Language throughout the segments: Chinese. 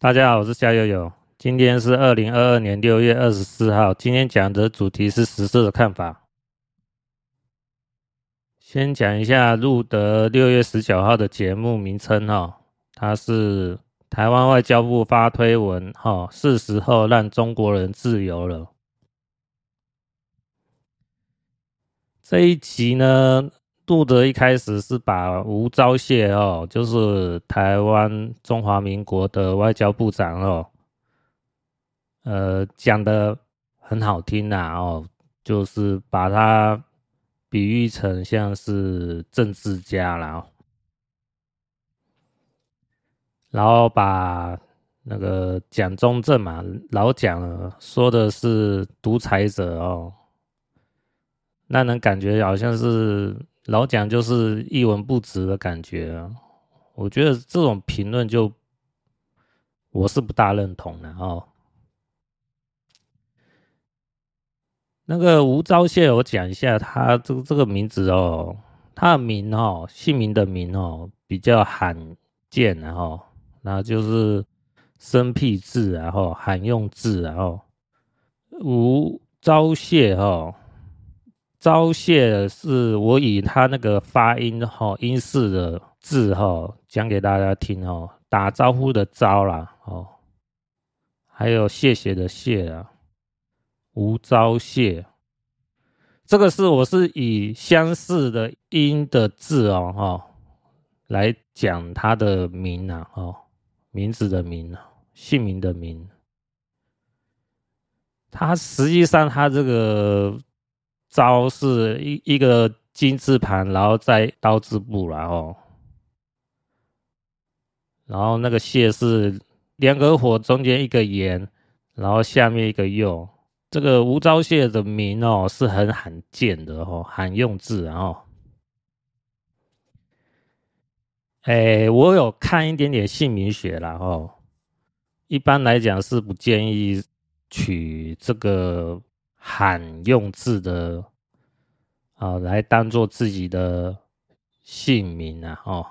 大家好，我是夏悠悠。今天是二零二二年六月二十四号。今天讲的主题是时事的看法。先讲一下录的六月十九号的节目名称哈，它是台湾外交部发推文哈，是时候让中国人自由了。这一集呢，杜德一开始是把吴钊燮哦，就是台湾中华民国的外交部长哦，呃，讲的很好听呐哦，就是把他比喻成像是政治家啦，然后把那个蒋中正嘛，老蒋说的是独裁者哦，那能感觉好像是。老蒋就是一文不值的感觉啊，我觉得这种评论就我是不大认同的哦。那个吴钊燮，我讲一下他这个这个名字哦，他的名哦，姓名的名哦比较罕见，然后那就是生僻字，然后罕用字，然后吴钊燮哈。招谢是我以他那个发音哈，音式的字哈讲给大家听哦，打招呼的招啦哦，还有谢谢的谢啊，吴招谢，这个是我是以相似的音的字哦哈来讲他的名啊哦，名字的名，姓名的名，他实际上他这个。招是一一个金字旁，然后再刀字部，然后，然后那个谢是两个火中间一个言，然后下面一个又。这个吴招谢的名哦是很罕见的哦，罕用字，然后，哎，我有看一点点姓名学啦哦，一般来讲是不建议取这个。罕用字的啊，来当做自己的姓名啊，哦，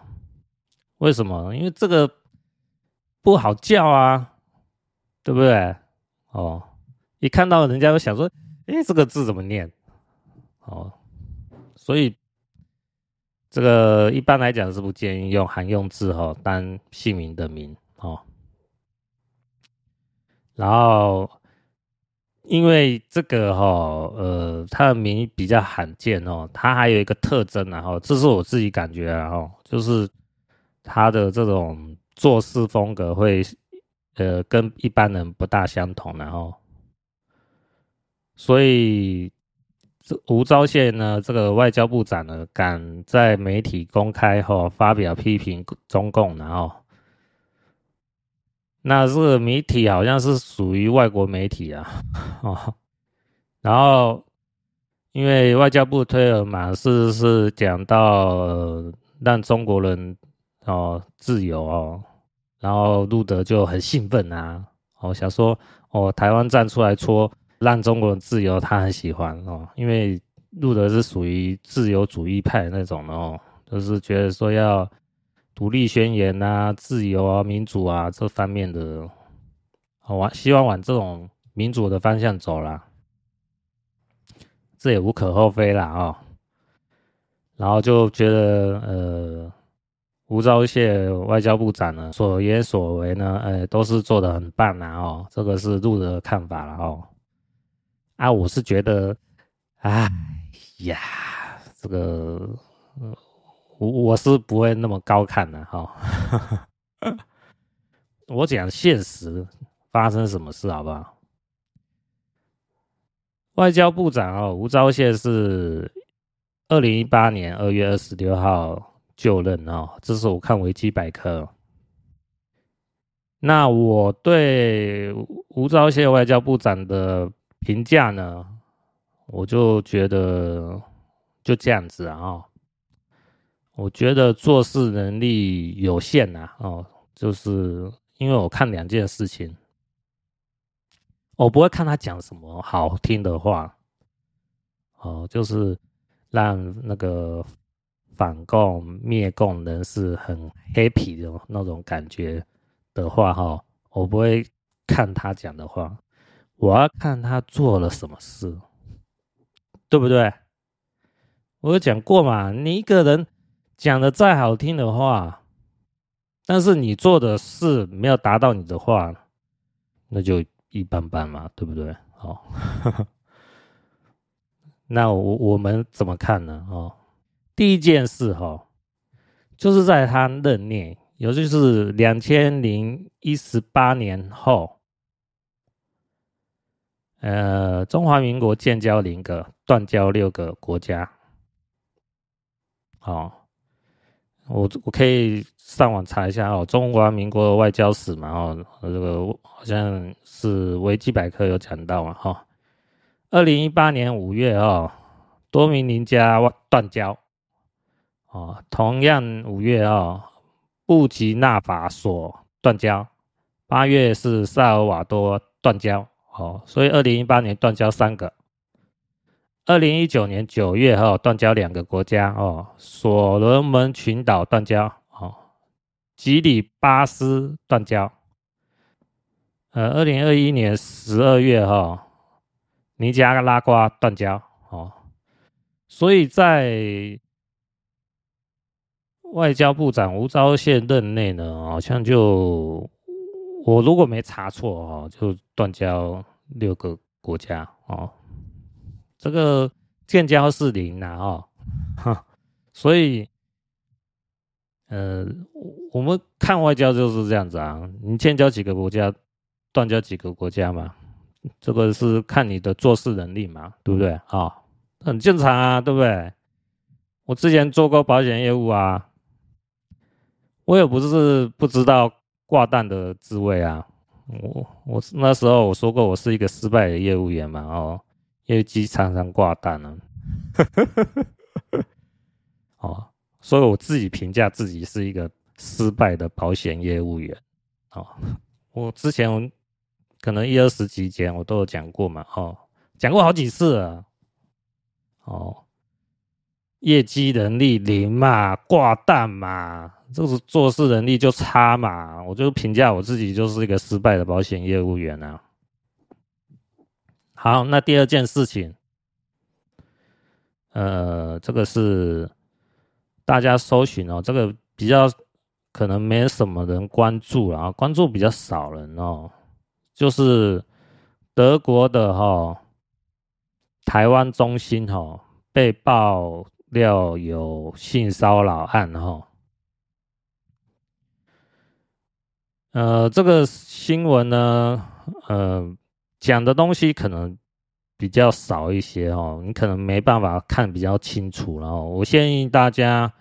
为什么？因为这个不好叫啊，对不对？哦，一看到人家都想说，哎，这个字怎么念？哦，所以这个一般来讲是不建议用罕用字哈当姓名的名哦，然后。因为这个哈，呃，他的名比较罕见哦，他还有一个特征，然后这是我自己感觉，然后就是他的这种做事风格会，呃，跟一般人不大相同，然后，所以这吴钊燮呢，这个外交部长呢，敢在媒体公开后发表批评中共，然后。那这个媒体好像是属于外国媒体啊，哦，然后因为外交部推文嘛，是是讲到、呃、让中国人哦自由哦，然后路德就很兴奋啊，哦想说哦台湾站出来说让中国人自由，他很喜欢哦，因为路德是属于自由主义派那种的哦，就是觉得说要。独立宣言啊，自由啊，民主啊，这方面的，往希望往这种民主的方向走啦，这也无可厚非啦哦。然后就觉得，呃，吴钊燮外交部长呢，所言所为呢，呃，都是做得很棒啦哦。这个是路的看法了哦。啊，我是觉得，哎呀，这个。我我是不会那么高看的哈，我讲现实发生什么事好不好？外交部长哦，吴钊燮是二零一八年二月二十六号就任哦，这是我看维基百科。那我对吴钊燮外交部长的评价呢，我就觉得就这样子啊。我觉得做事能力有限呐，哦，就是因为我看两件事情，我不会看他讲什么好听的话，哦，就是让那个反共灭共人士很 happy 的那种感觉的话，哈，我不会看他讲的话，我要看他做了什么事，对不对？我有讲过嘛，你一个人讲的再好听的话，但是你做的事没有达到你的话，那就一般般嘛，对不对？哦，那我我们怎么看呢？哦，第一件事哈、哦，就是在他任内，也就是两千零一十八年后，呃，中华民国建交零个，断交六个国家。哦，我我可以上网查一下哦，中华民国外交史嘛，哦，这个好像是维基百科有讲到嘛，哈、二零一八年五月哦，多米尼加断交，哦，同样五月哦，布吉纳法索断交，八月是萨尔瓦多断交，哦，所以二零一八年断交三个。二零一九年九月哈断交两个国家哦，所罗门群岛断交哦，吉里巴斯断交。呃，二零二一年十二月哈，尼加拉瓜断交哦，所以在外交部长吴钊燮任内呢，好像就我如果没查错哦，就断交六个国家哦。这个建交是零啊，哦，哈，所以，呃，我们看外交就是这样子啊，你建交几个国家，断交几个国家嘛，这个是看你的做事能力嘛，对不对啊？哦，很正常啊，对不对？我之前做过保险业务啊，我也不是不知道挂蛋的滋味啊，我我那时候我说过我是一个失败的业务员嘛，哦。业绩常常挂单了，哦，所以我自己评价自己是一个失败的保险业务员，哦，我之前可能一二十集前我都有讲过嘛，哦，讲过好几次了，哦，业绩能力零嘛，挂蛋嘛，就是做事能力就差嘛，我就评价我自己就是一个失败的保险业务员啊。好，那第二件事情，呃，这个是大家搜寻哦，这个比较可能没什么人关注啊，关注比较少人哦，就是德国的哈、哦、台湾中心哈、哦、被爆料有性骚扰案哈、哦，呃，这个新闻呢，呃。讲的东西可能比较少一些哦，你可能没办法看比较清楚。然后我建议大家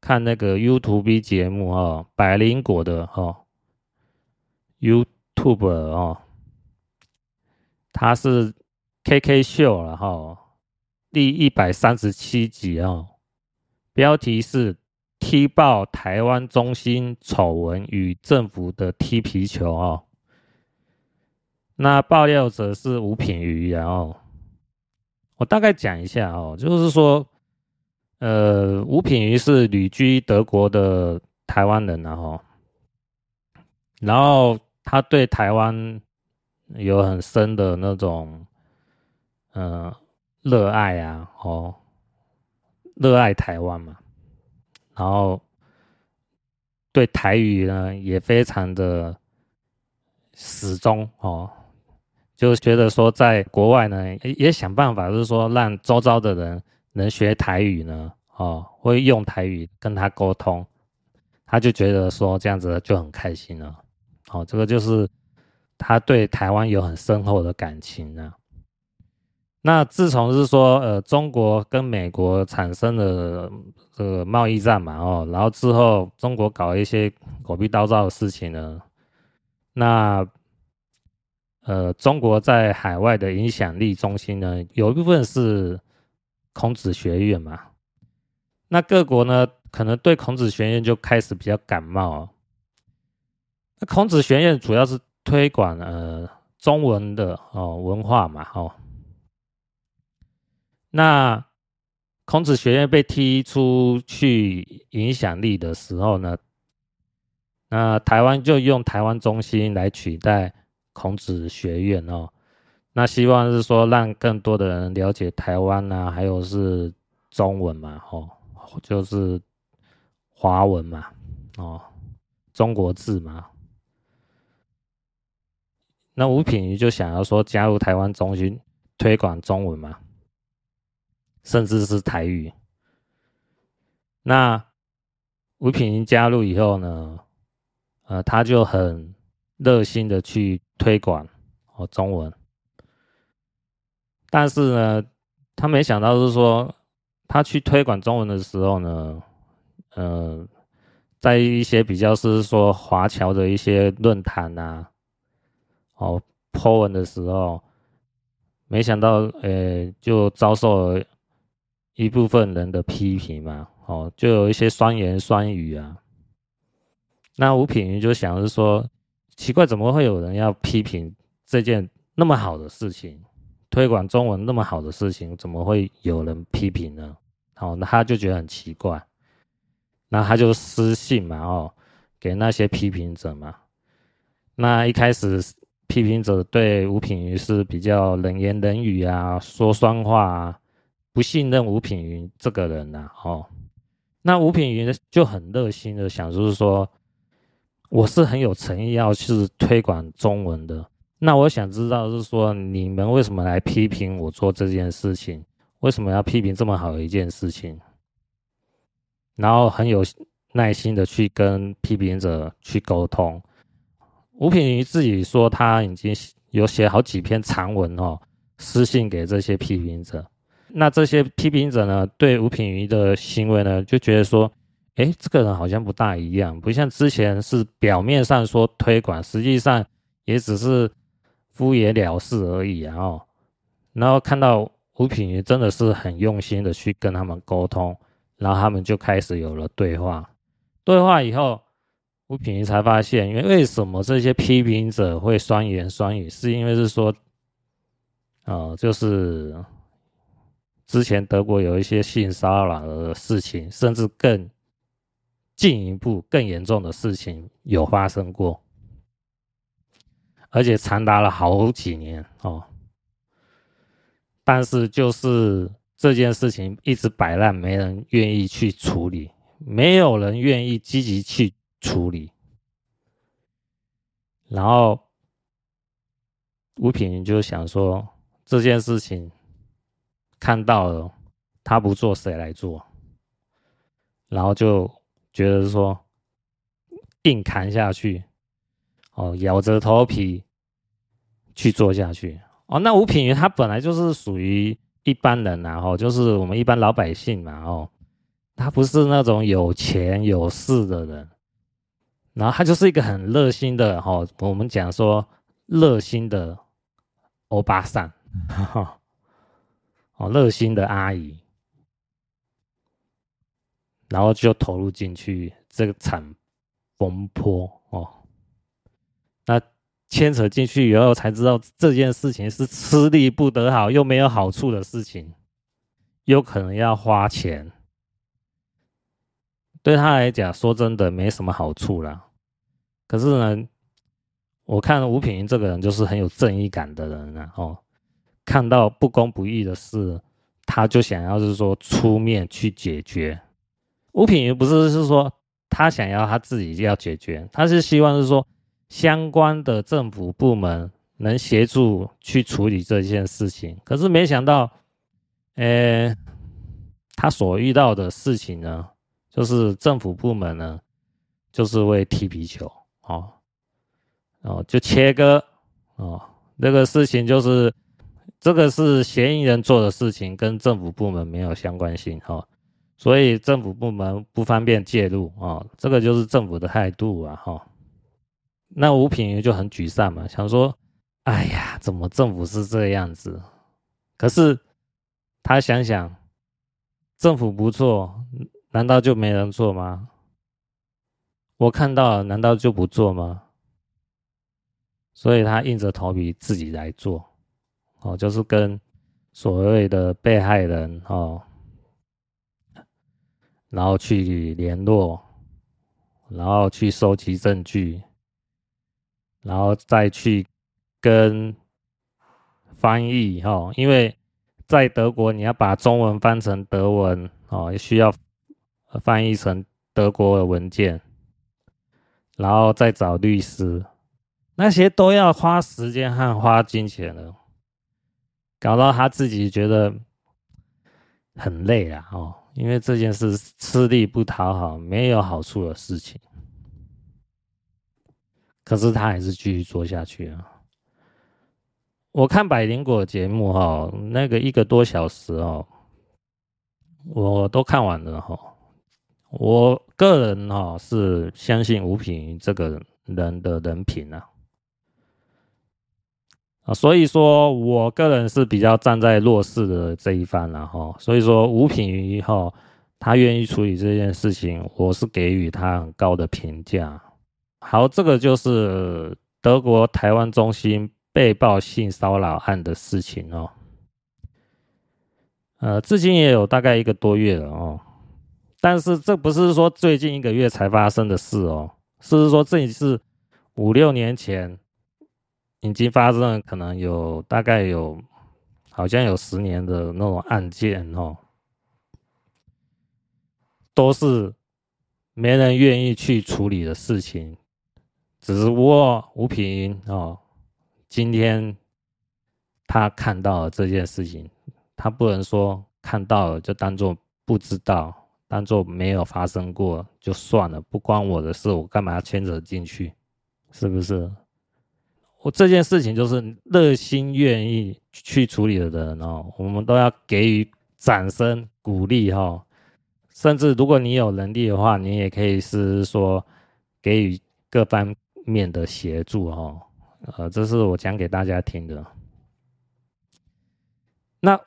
看那个 YouTube 节目哦，百灵果的哦，YouTube 哦，它是 KK 秀了哈，第一百三十七集哦，标题是踢爆台湾中心丑闻与政府的踢皮球哦。那爆料者是吴品瑜，然后我大概讲一下哦，就是说，呃，吴品瑜是旅居德国的台湾人，然后，然后他对台湾有很深的那种，呃，热爱啊，哦，热爱台湾嘛，然后对台语呢也非常的始终哦。就觉得说，在国外呢，也想办法，就是说，让周遭的人能学台语呢，哦，会用台语跟他沟通，他就觉得说这样子就很开心了，哦，这个就是他对台湾有很深厚的感情呢。那自从是说，呃，中国跟美国产生了这个贸易战嘛，哦，然后之后中国搞一些狗屁倒灶的事情呢，那。呃，中国在海外的影响力中心呢，有一部分是孔子学院嘛。那各国呢，可能对孔子学院就开始比较感冒。那孔子学院主要是推广呃中文的哦文化嘛，哦。那孔子学院被踢出去影响力的时候呢，那台湾就用台湾中心来取代孔子学院哦。那希望是说让更多的人了解台湾啊，还有是中文嘛，哦，就是华文嘛，哦，中国字嘛。那吴品瑜就想要说加入台湾中心推广中文嘛，甚至是台语。那吴品瑜加入以后呢，呃，他就很热心的去推广哦中文。但是呢，他没想到是说，他去推广中文的时候呢，呃，在一些比较是说华侨的一些论坛啊，哦，po 文的时候，没想到，呃，就遭受了一部分人的批评嘛，哦，就有一些酸言酸语啊。那吴品瑜就想是说，奇怪，怎么会有人要批评这件那么好的事情？推广中文那么好的事情，怎么会有人批评呢？哦，那他就觉得很奇怪，那他就私信嘛，哦，给那些批评者嘛。那一开始批评者对吴品瑜是比较冷言冷语啊，说酸话啊，不信任吴品瑜这个人呐，哦，那吴品瑜就很热心的想，就是说，我是很有诚意要去推广中文的。那我想知道是说，你们为什么来批评我做这件事情？为什么要批评这么好的一件事情？然后很有耐心的去跟批评者去沟通。吴品瑜自己说，他已经有写好几篇长文哦，私信给这些批评者。那这些批评者呢，对吴品瑜的行为呢，就觉得说，诶，这个人好像不大一样，不像之前是表面上说推广，实际上也只是。敷衍了事而已，啊！哦，然后看到吴品瑜真的是很用心的去跟他们沟通，然后他们就开始有了对话。对话以后，吴品瑜才发现，因为为什么这些批评者会酸言酸语，是因为是说，呃，就是之前德国有一些性骚扰的事情，甚至更进一步、更严重的事情有发生过。而且长达了好几年哦，但是就是这件事情一直摆烂，没人愿意去处理，没有人愿意积极去处理。然后吴品就想说，这件事情看到了，他不做谁来做？然后就觉得说硬扛下去。哦，咬着头皮去做下去哦。那吴品云他本来就是属于一般人呐，哦，就是我们一般老百姓嘛，哦，他不是那种有钱有势的人，然后他就是一个很热心的，哦，我们讲说热心的欧巴桑，哈哦，热心的阿姨，然后就投入进去这个产风波哦。那牵扯进去以后，才知道这件事情是吃力不得好又没有好处的事情，有可能要花钱。对他来讲，说真的没什么好处啦。可是呢，我看吴品瑜这个人就是很有正义感的人啊，哦，看到不公不义的事，他就想要是说出面去解决。毒品不是是说他想要他自己要解决，他是希望是说。相关的政府部门能协助去处理这件事情，可是没想到，呃，他所遇到的事情呢，就是政府部门呢，就是会踢皮球，哦，哦，就切割，哦，这个事情就是这个是嫌疑人做的事情，跟政府部门没有相关性，哈，所以政府部门不方便介入，啊，这个就是政府的态度啊，哈。那吴品瑜就很沮丧嘛，想说：“哎呀，怎么政府是这样子？”可是他想想，政府不做，难道就没人做吗？我看到了，难道就不做吗？所以他硬着头皮自己来做，哦，就是跟所谓的被害人哦，然后去联络，然后去收集证据，然后再去跟翻译哈，因为在德国你要把中文翻成德文哦，需要翻译成德国的文件，然后再找律师，那些都要花时间和花金钱的，搞到他自己觉得很累啊哦。因为这件事吃力不讨好，没有好处的事情，可是他还是继续做下去啊。我看百灵果节目哈，那个一个多小时哦，我都看完了哈。我个人哈是相信吴品这个人的人品啊。啊，所以说我个人是比较站在弱势的这一方，然后，所以说吴品瑜哈，他愿意处理这件事情，我是给予他很高的评价。好，这个就是德国台湾中心被曝性骚扰案的事情哦。呃，至今也有大概一个多月了哦，但是这不是说最近一个月才发生的事哦，是说这也是五六年前。已经发生了，可能有大概有，好像有十年的那种案件哦，都是没人愿意去处理的事情。只不过吴平哦，今天他看到了这件事情，他不能说看到了就当做不知道，当做没有发生过就算了，不关我的事，我干嘛要牵扯进去？是不是？我这件事情就是热心愿意去处理的人哦，我们都要给予掌声鼓励哈。甚至如果你有能力的话，你也可以是说给予各方面的协助哈。呃，这是我讲给大家听的。那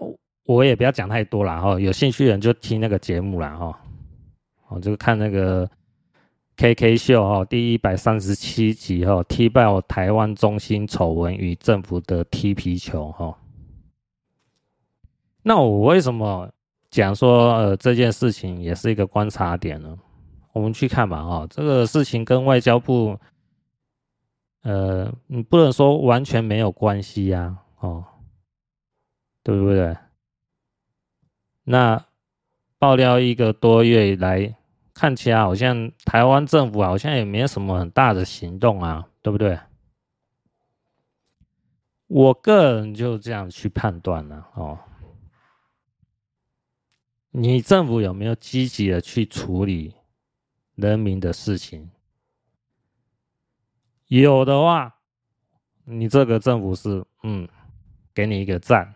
我也不要讲太多了哈，有兴趣的人就听那个节目了哈。我就看那个。K K 秀哈，第一百三十七集哈，踢爆台湾中心丑闻与政府的踢皮球哈。那我为什么讲说呃这件事情也是一个观察点呢？我们去看吧哈，这个事情跟外交部呃，你不能说完全没有关系呀，哦，对不对？那爆料一个多月以来。看起来好像台湾政府好像也没什么很大的行动啊，对不对？我个人就这样去判断了哦。你政府有没有积极的去处理人民的事情？有的话，你这个政府是嗯，给你一个赞。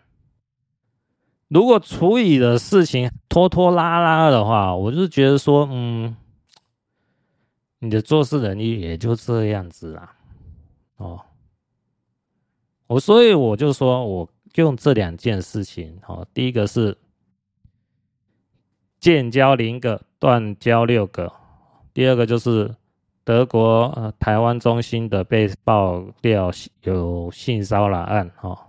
如果处理的事情拖拖拉拉的话，我就觉得说，嗯，你的做事能力也就这样子啦，哦，我所以我就说，我用这两件事情，哦，第一个是建交零个，断交六个，第二个就是德国呃台湾中心的被爆料有性骚扰案，哦，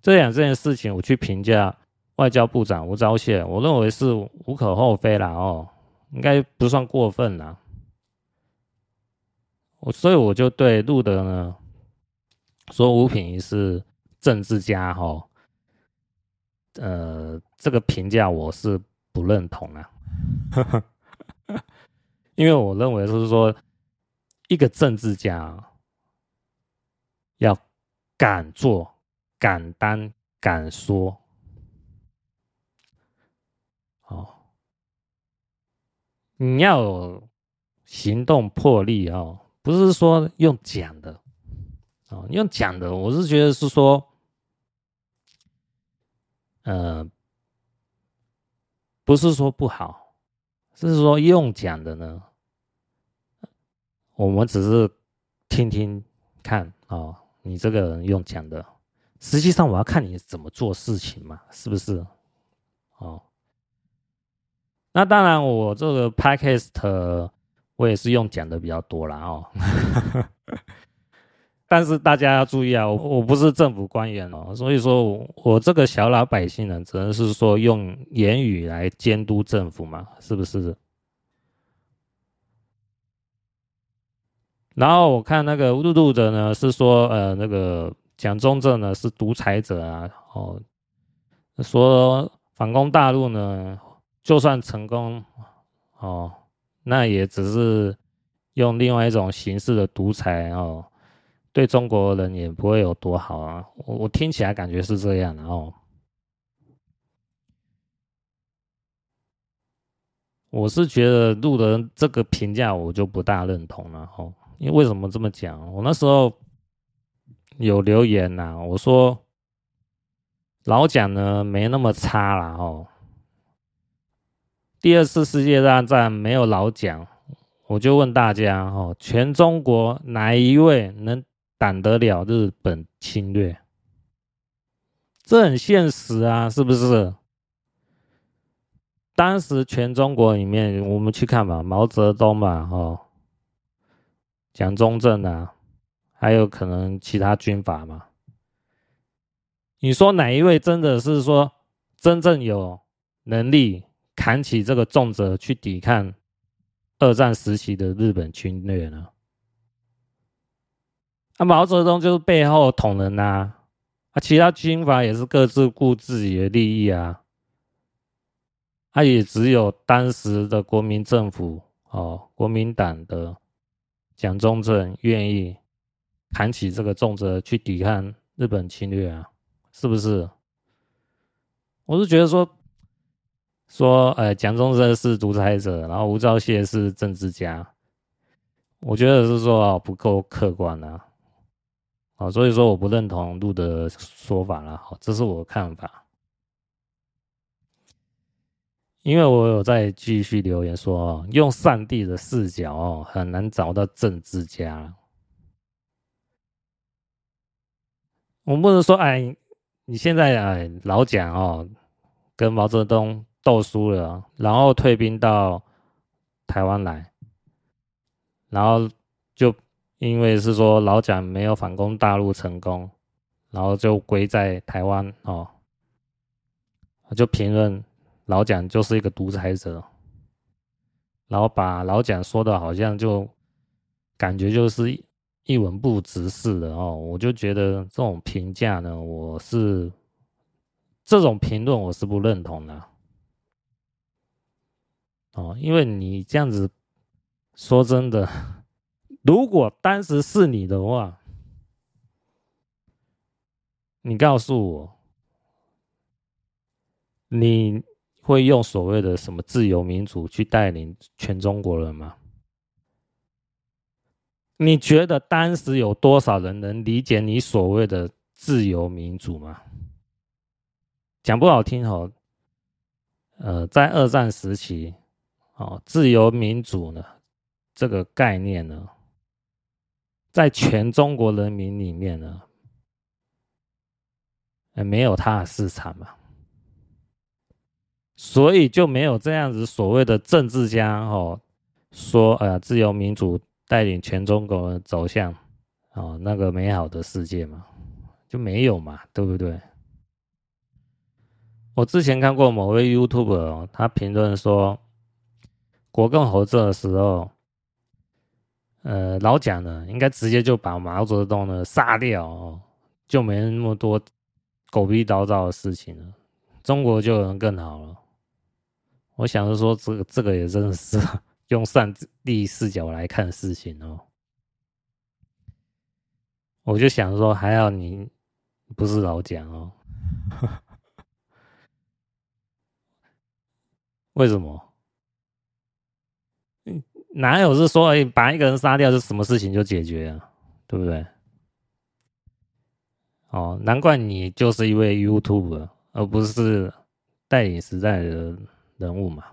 这两件事情我去评价。外交部长吴钊燮，我认为是无可厚非啦，哦，应该不算过分啦。我所以我就对路德呢说吴品瑜是政治家，哈，呃，这个评价我是不认同啊，因为我认为就是说一个政治家要敢做、敢当、敢说。你要有行动魄力哦，不是说用讲的哦，用讲的，我是觉得是说，呃，不是说不好，是说用讲的呢，我们只是听听看哦，你这个人用讲的，实际上我要看你怎么做事情嘛，是不是？哦。那当然，我这个 podcast 我也是用讲的比较多啦哦，但是大家要注意啊，我我不是政府官员哦，所以说我我这个小老百姓呢，只能是说用言语来监督政府嘛，是不是？然后我看那个录录的呢，是说呃那个蒋中正呢是独裁者啊，哦，说反攻大陆呢，就算成功哦，那也只是用另外一种形式的独裁哦，对中国人也不会有多好啊。我我听起来感觉是这样哦。我是觉得路人这个评价我就不大认同了哦。因为为什么这么讲？我那时候有留言呐、我说老蒋呢没那么差啦哦。第二次世界大战没有老蒋，我就问大家哦，全中国哪一位能挡得了日本侵略？这很现实啊，是不是？当时全中国里面，我们去看吧，毛泽东嘛，哦。蒋中正啊，还有可能其他军阀嘛？你说哪一位真的是说真正有能力扛起这个重责去抵抗二战时期的日本侵略呢？啊，毛泽东就是背后捅人呐，啊，其他军阀也是各自顾自己的利益啊，他也只有当时的国民政府哦，国民党的。蒋中正愿意扛起这个重责去抵抗日本侵略啊，是不是？我是觉得说说，呃，蒋中正是独裁者，然后吴钊燮是政治家，我觉得是说不够客观啊，啊，所以说我不认同陆的说法了，好，这是我看法。因为我有在继续留言说，用上帝的视角哦，很难找到政治家。我们不能说，哎，你现在哎老蒋哦，跟毛泽东斗输了，然后退兵到台湾来，然后就因为是说老蒋没有反攻大陆成功，然后就归在台湾哦，就评论。老蒋就是一个独裁者，然后把老蒋说的好像就感觉就是一文不值似的哦，我就觉得这种评价呢，我是这种评论我是不认同的哦，因为你这样子说真的，如果当时是你的话，你告诉我，你。会用所谓的什么自由民主去带领全中国人吗？你觉得当时有多少人能理解你所谓的自由民主吗？讲不好听哦，呃，在二战时期，哦，自由民主呢这个概念呢，在全中国人民里面呢，没有它的市场嘛。所以就没有这样子所谓的政治家哦，说呃自由民主带领全中国人走向哦那个美好的世界嘛，就没有嘛，对不对？我之前看过某位 YouTube 哦，他评论说，国共合作的时候，呃老蒋呢应该直接就把毛泽东呢杀掉哦，就没那么多狗逼叨叨的事情了，中国就能更好了。我想着说，这个这个也真的是用上帝视角来看事情哦。我就想说，还好你不是老蒋哦。为什么？哪有是说把一个人杀掉，是什么事情就解决啊，对不对？哦，难怪你就是一位 YouTube，而不是带领时代的人。人物嘛，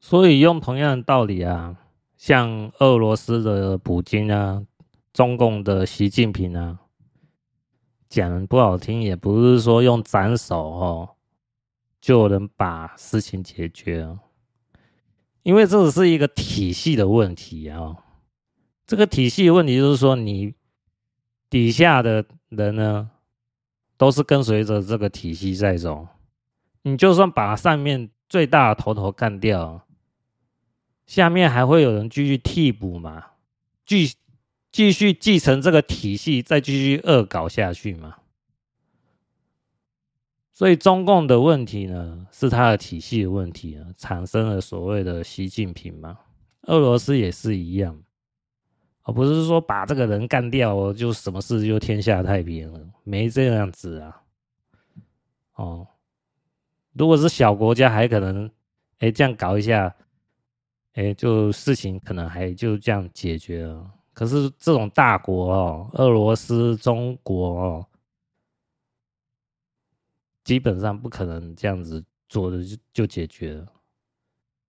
所以用同样的道理啊，像俄罗斯的普京啊，中共的习近平啊，讲不好听，也不是说用斩首哦就能把事情解决了，因为这只是一个体系的问题啊。这个体系问题就是说，你底下的人呢，都是跟随着这个体系在走。你就算把上面最大的头头干掉，下面还会有人继续替补吗？继继续继承这个体系，再继续恶搞下去吗？所以中共的问题呢，是他的体系的问题啊，产生了所谓的习近平嘛。俄罗斯也是一样，而不是说把这个人干掉，就什么事就天下太平了，没这样子啊。哦，如果是小国家，还可能，哎，这样搞一下。哎，就事情可能还就这样解决了。可是这种大国哦，俄罗斯、中国哦，基本上不可能这样子做的就就解决了。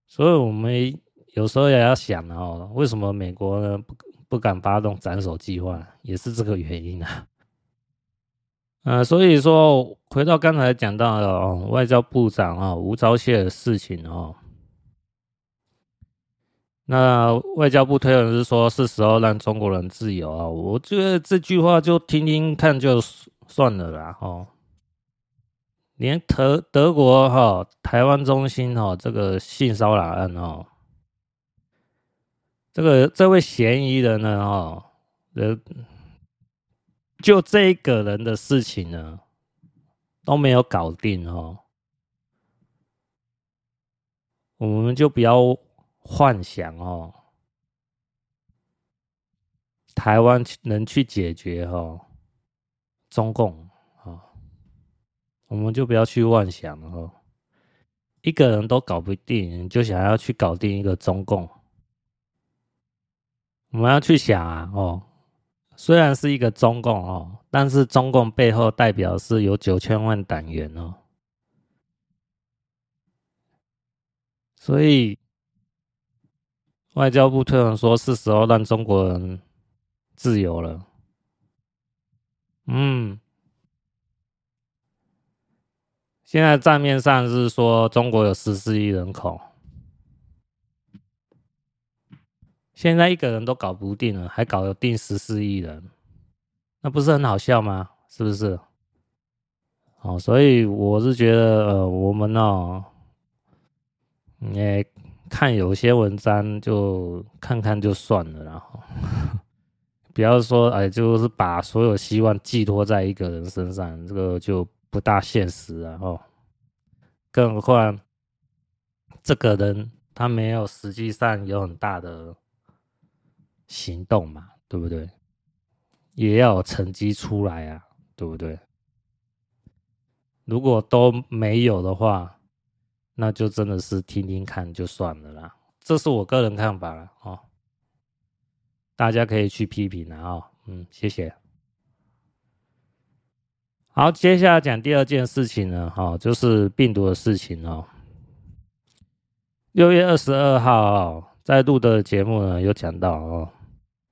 所以我们有时候也要想哦，为什么美国呢不不敢发动斩首计划，也是这个原因啊。呃，所以说回到刚才讲到的哦，外交部长啊吴钊燮的事情哦。那外交部推文是说，是时候让中国人自由啊！我觉得这句话就听听看就算了啦，哦。连德德国哈台湾中心哈这个性骚扰案哦，这个这位嫌疑人呢哦，呃，就这一个人的事情呢都没有搞定哦，我们就不要。幻想哦，台湾能去解决哦，中共，我们就不要去妄想了哦。一个人都搞不定，就想要去搞定一个中共，我们要去想啊哦，虽然是一个中共哦，但是中共背后代表是有九千万党员哦，所以。外交部推文说：“是时候让中国人自由了。”嗯，现在账面上是说中国有十四亿人口，现在一个人都搞不定了，还搞得定十四亿人，那不是很好笑吗？是不是？哦，所以我是觉得，呃，我们呢，也。看有些文章就看看就算了，然 后不要说哎，就是把所有希望寄托在一个人身上，这个就不大现实啊哦。更何况这个人他没有实际上有很大的行动嘛，对不对？也要有成绩出来啊，对不对？如果都没有的话，那就真的是听听看就算了啦，这是我个人看法了哦。大家可以去批评了哦。嗯，谢谢。好，接下来讲第二件事情呢，哈，就是病毒的事情哦。六月二十二号，在录的节目呢有讲到哦，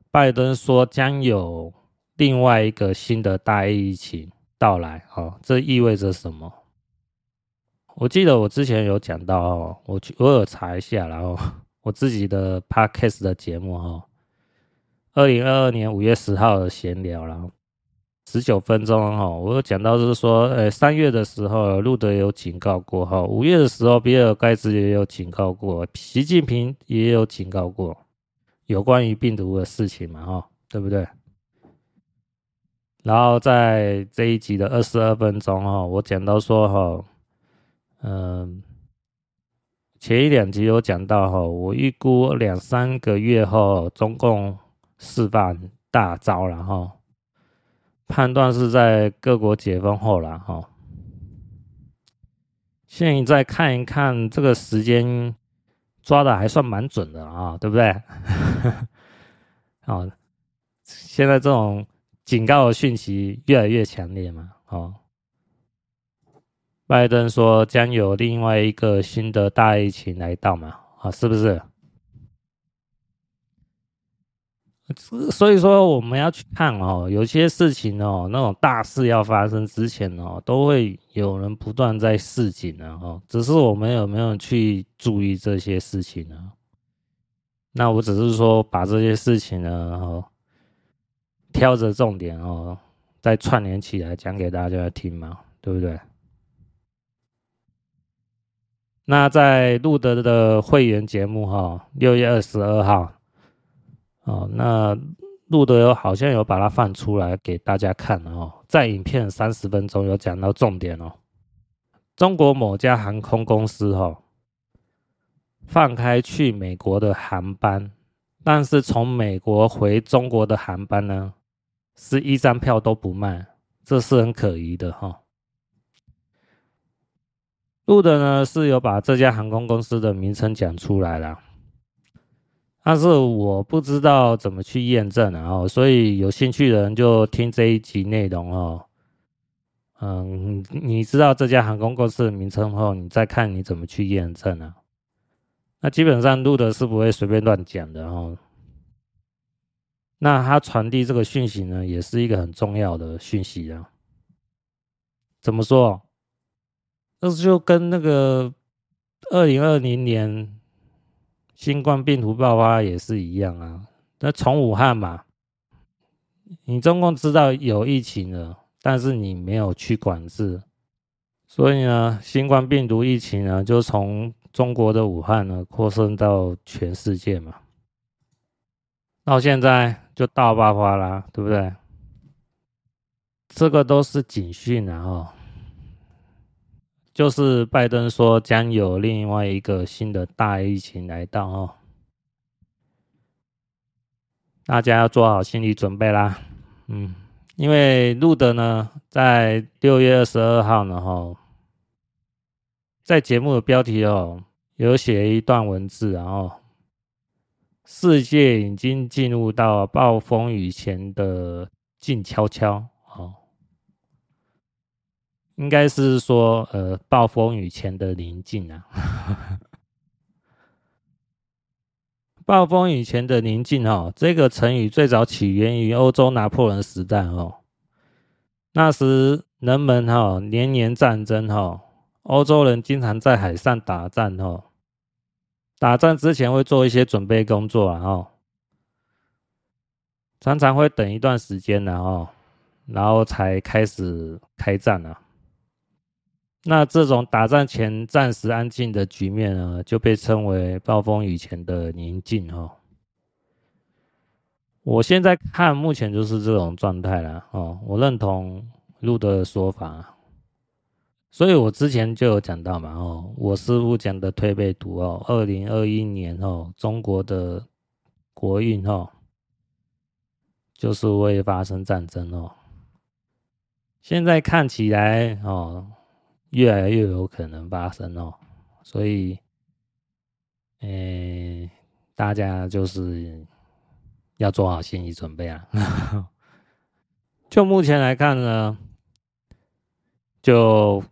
拜登说将有另外一个新的大疫情到来哦，这意味着什么？我记得我之前有讲到哦，我去我有查一下，然后我自己的 podcast 的节目哦，二零二二年五月十号的闲聊，然后十九分钟哈，我有讲到就是说，呃，三月的时候路德有警告过哈，五月的时候比尔盖茨也有警告过，习近平也有警告过，有关于病毒的事情嘛哈，对不对？然后在这一集的二十二分钟哈，我讲到说哈。嗯，前一两集有讲到哈，我预估两三个月后，中共释放大招了哈，判断是在各国解封后了哈。现在看一看这个时间抓的还算蛮准的啊，对不对？哦，现在这种警告的讯息越来越强烈嘛，哦。拜登说将有另外一个新的大疫情来到嘛？啊，是不是？所以说我们要去看哦，有些事情哦，那种大事要发生之前哦，都会有人不断在示警的哦。只是我们有没有去注意这些事情呢？那我只是说把这些事情呢，哦，挑着重点哦，再串联起来讲给大家听嘛，对不对？那在路德的会员节目哈，六月二十二号，哦，那路德有好像有把它放出来给大家看哦，在影片三十分钟有讲到重点哦，中国某家航空公司哦，放开去美国的航班，但是从美国回中国的航班呢，是一张票都不卖，这是很可疑的哈。路德呢是有把这家航空公司的名称讲出来了，但是我不知道怎么去验证，然后所以有兴趣的人就听这一集内容哦。嗯，你知道这家航空公司的名称后，你再看你怎么去验证啊。那基本上录的是不会随便乱讲的哦。那他传递这个讯息呢，也是一个很重要的讯息啊。怎么说？这就跟那个二零二零年新冠病毒爆发也是一样啊。那从武汉嘛，你中共知道有疫情了，但是你没有去管制，所以呢，新冠病毒疫情呢就从中国的武汉呢扩散到全世界嘛。到现在就大爆发啦，对不对？这个都是警讯啊，哦。就是拜登说将有另外一个新的大疫情来到哦，大家要做好心理准备啦。嗯，因为路德呢，在六月二十二号呢，哈，在节目的标题哦，有写一段文字，然后世界已经进入到暴风雨前的静悄悄。应该是说，呃，暴风雨前的宁静啊。暴风雨前的宁静哦，这个成语最早起源于欧洲拿破仑时代哦。那时人们哈年年战争哈，欧洲人经常在海上打仗哦。打仗之前会做一些准备工作啊哦，常常会等一段时间然后，然后才开始开战啊。那这种打仗前暂时安静的局面呢，就被称为暴风雨前的宁静哦。我现在看，目前就是这种状态了哦。我认同路德的说法，所以我之前就有讲到嘛哦，我师父讲的推背图哦，二零二一年哦，中国的国运哦，就是会发生战争哦。现在看起来哦。越来越有可能发生哦，所以，呃、欸，大家就是要做好心理准备啊。就目前来看呢，就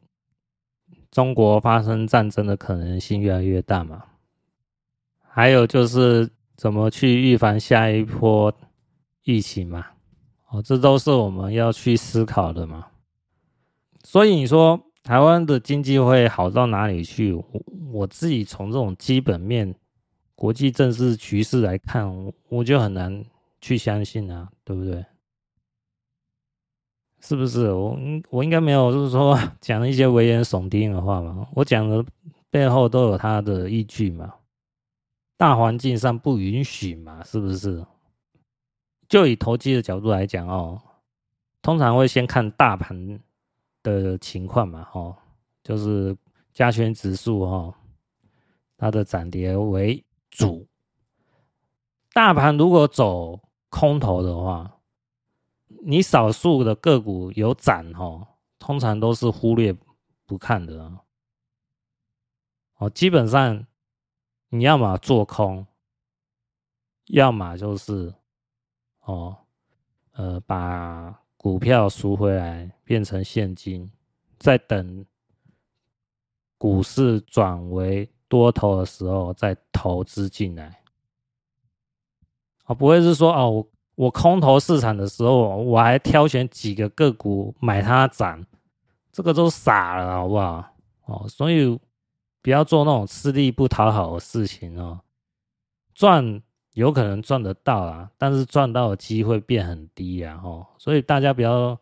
中国发生战争的可能性越来越大嘛。还有就是怎么去预防下一波疫情嘛？哦，这都是我们要去思考的嘛。所以你说。台湾的经济会好到哪里去？我我自己从这种基本面、国际政治局势来看，我就很难去相信啊，对不对？是不是？我我应该没有，就是说 讲一些危言耸听的话嘛。我讲的背后都有它的依据嘛。大环境上不允许嘛，是不是？就以投机的角度来讲哦，通常会先看大盘。的情况嘛，吼，就是加权指数哈，它的涨跌为主。大盘如果走空头的话，你少数的个股有涨哈，通常都是忽略不看的。哦，基本上你要么做空，要么就是哦，呃，把。股票赎回来变成现金，再等股市转为多头的时候再投资进来。啊，不会是说哦，我我空头市场的时候我还挑选几个个股买它涨，这个都傻了，好不好？哦，所以不要做那种吃力不讨好的事情哦，赚。有可能赚得到啊，但是赚到的机会变很低啊，吼，所以大家不要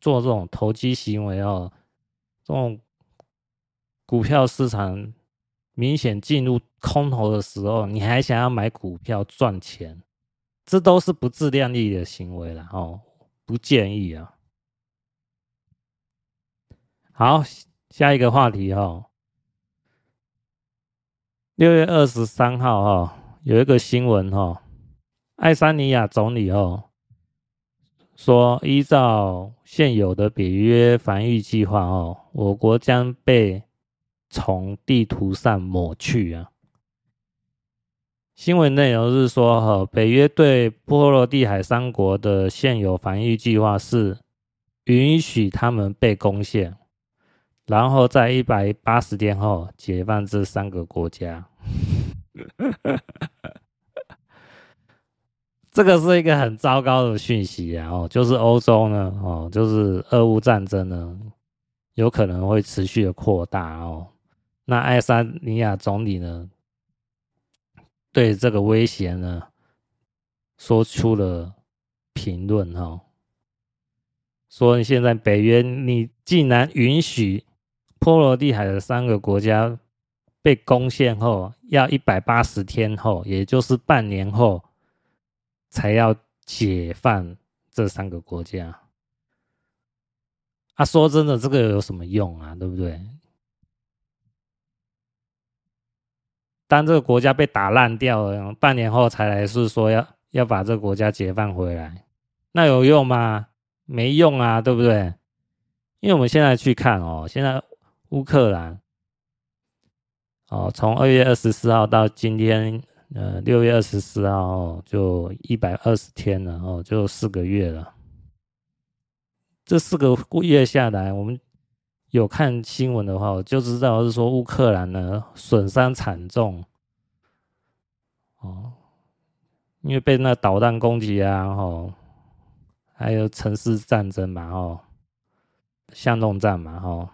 做这种投机行为哦。这种股票市场明显进入空头的时候，你还想要买股票赚钱，这都是不自量力的行为了哦，不建议啊。好，下一个话题哈，六月二十三号哈，有一个新闻哈，爱沙尼亚总理哦说，依照现有的北约防御计划哦，我国将被。从地图上抹去啊！新闻内容是说，哈，北约对波罗的海三国的现有防御计划是允许他们被攻陷，然后在一百八十天后解放这三个国家。这个是一个很糟糕的讯息啊！哦，就是欧洲呢，哦，就是俄乌战争呢，有可能会持续的扩大哦。那爱沙尼亚总理呢，对这个威胁呢，说出了评论哦，说现在北约你竟然允许波罗的海的三个国家被攻陷后，要一百八十天后，也就是半年后，才要解放这三个国家。啊，说真的，这个有什么用啊？对不对？当这个国家被打烂掉了，半年后才来是说要要把这个国家解放回来，那有用吗？没用啊，对不对？因为我们现在去看哦，现在乌克兰哦，从二月二十四号到今天，呃，六月二十四号，就一百二十天了哦，就四个月了。这四个月下来，我们。有看新闻的话，我就知道是说乌克兰呢损伤惨重，哦，因为被那导弹攻击啊，哦，还有城市战争嘛，哦，巷弄战嘛，哦，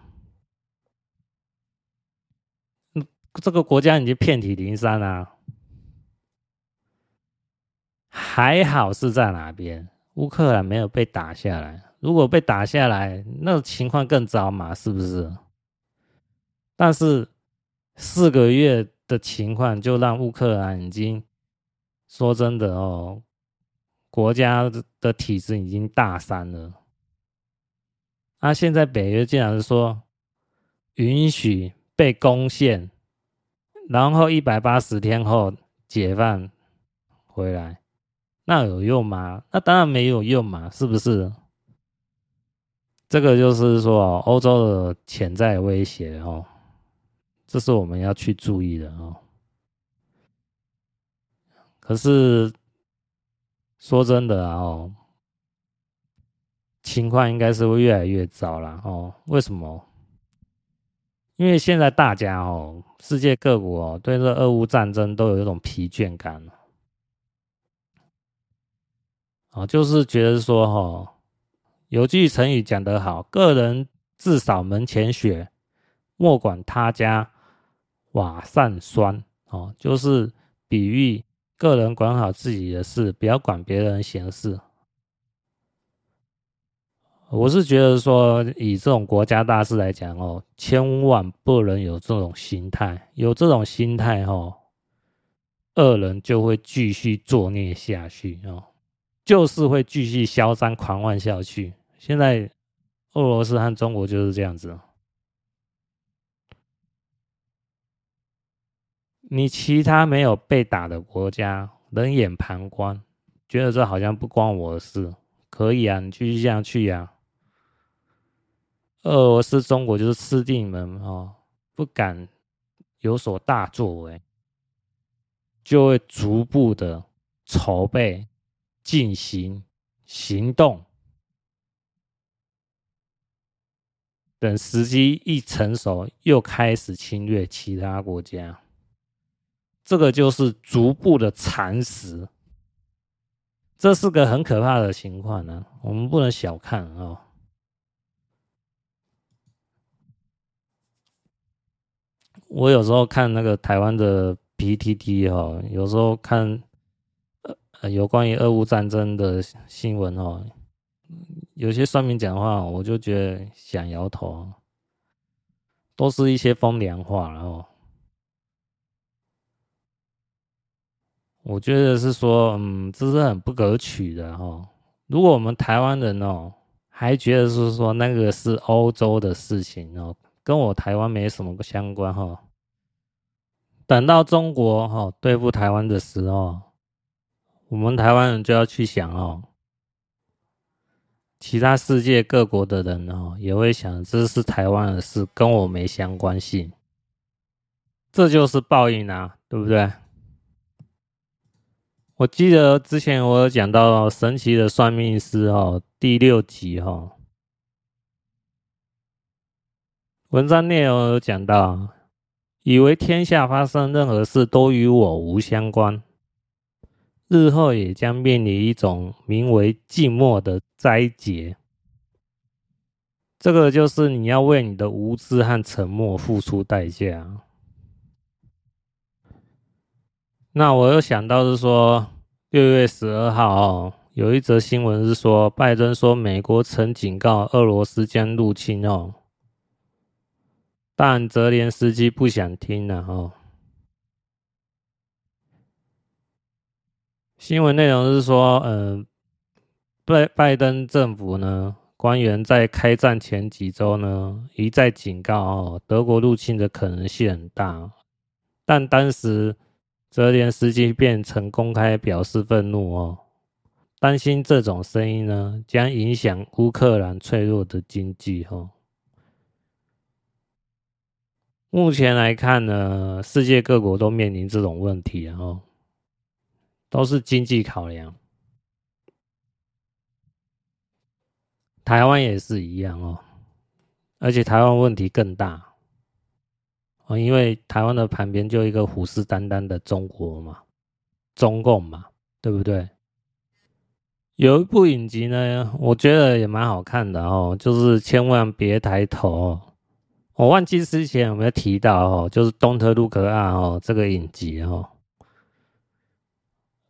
这个国家已经遍体鳞伤啊，还好是在哪边？乌克兰没有被打下来。如果被打下来，那情况更糟嘛，是不是？但是四个月的情况，就让乌克兰已经说真的哦，国家的体制已经大伤了。啊、现在北约竟然说允许被攻陷，然后一百八十天后解放回来，那有用吗？那当然没有用嘛，是不是？这个就是说，欧洲的潜在威胁哦，这是我们要去注意的哦。可是说真的啊哦，情况应该是会越来越糟了哦。为什么？因为现在大家哦，世界各国哦，对这俄乌战争都有一种疲倦感哦，就是觉得说哦。有句成语讲得好，“个人自扫门前雪，莫管他家瓦上霜”。哦，就是比喻个人管好自己的事，不要管别人闲事。我是觉得说，以这种国家大事来讲哦，千万不能有这种心态。有这种心态哦，恶人就会继续作孽下去哦。就是会继续嚣张狂妄下去。现在，俄罗斯和中国就是这样子。你其他没有被打的国家冷眼旁观，觉得这好像不关我的事，可以啊，你继续这样去呀。俄罗斯、中国就是吃定你们哦，不敢有所大作为，就会逐步的筹备。进行行动，等时机一成熟，又开始侵略其他国家。这个就是逐步的蚕食，这是个很可怕的情况呢，我们不能小看哦。我有时候看那个台湾的 PTT 哈、哦，有时候看呃有关于俄乌战争的新闻哦，有些算命讲话，我就觉得想摇头，都是一些风凉话，然后我觉得是说，嗯，这是很不可取的哈、哦。如果我们台湾人哦，还觉得是说那个是欧洲的事情哦。跟我台湾没什么相关哈。等到中国哈对付台湾的时候，我们台湾人就要去想哦，其他世界各国的人哦也会想，这是台湾的事，跟我没相关性。这就是报应啊，对不对？我记得之前我有讲到神奇的算命师哦，第六集哈，文章内容有讲到，以为天下发生任何事都与我无相关，日后也将面临一种名为寂寞的灾劫。这个就是你要为你的无知和沉默付出代价。那我又想到是说，六月十二号，有一则新闻是说，拜登说美国曾警告俄罗斯将入侵哦，但泽连斯基不想听了哦。新闻内容是说，嗯，拜拜登政府呢，官员在开战前几周呢，一再警告哦，德国入侵的可能性很大，但当时。泽连斯基便曾公开表示愤怒哦，担心这种声音呢将影响乌克兰脆弱的经济哦。目前来看呢，世界各国都面临这种问题哦，都是经济考量，台湾也是一样哦，而且台湾问题更大。哦，因为台湾的旁边就一个虎视眈眈的中国嘛，中共嘛，对不对？有一部影集呢，我觉得也蛮好看的哦，就是千万别抬头。我忘记之前有没有提到哦，就是 Don't Look Up 哦，这个影集哦，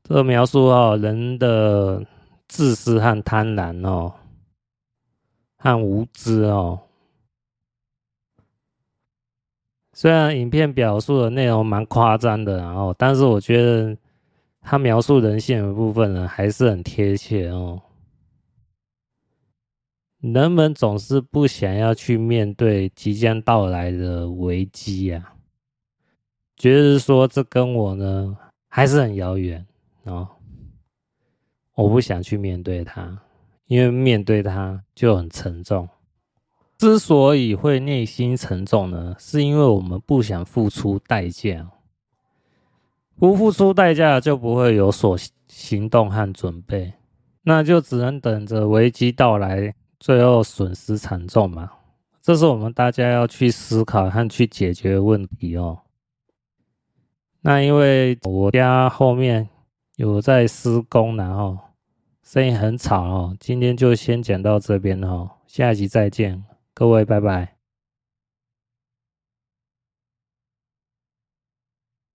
这个描述哦人的自私和贪婪哦，和无知哦。虽然影片表述的内容蛮夸张的，然后，但是我觉得他描述人性的部分呢，还是很贴切哦。人们总是不想要去面对即将到来的危机呀，觉得说这跟我呢还是很遥远哦，我不想去面对它，因为面对它就很沉重。之所以会内心沉重呢，是因为我们不想付出代价，不付出代价就不会有所行动和准备，那就只能等着危机到来，最后损失惨重嘛。这是我们大家要去思考和去解决问题哦。那因为我家后面有在施工，然后声音很吵哦，今天就先讲到这边哦，下一集再见。各位，拜拜。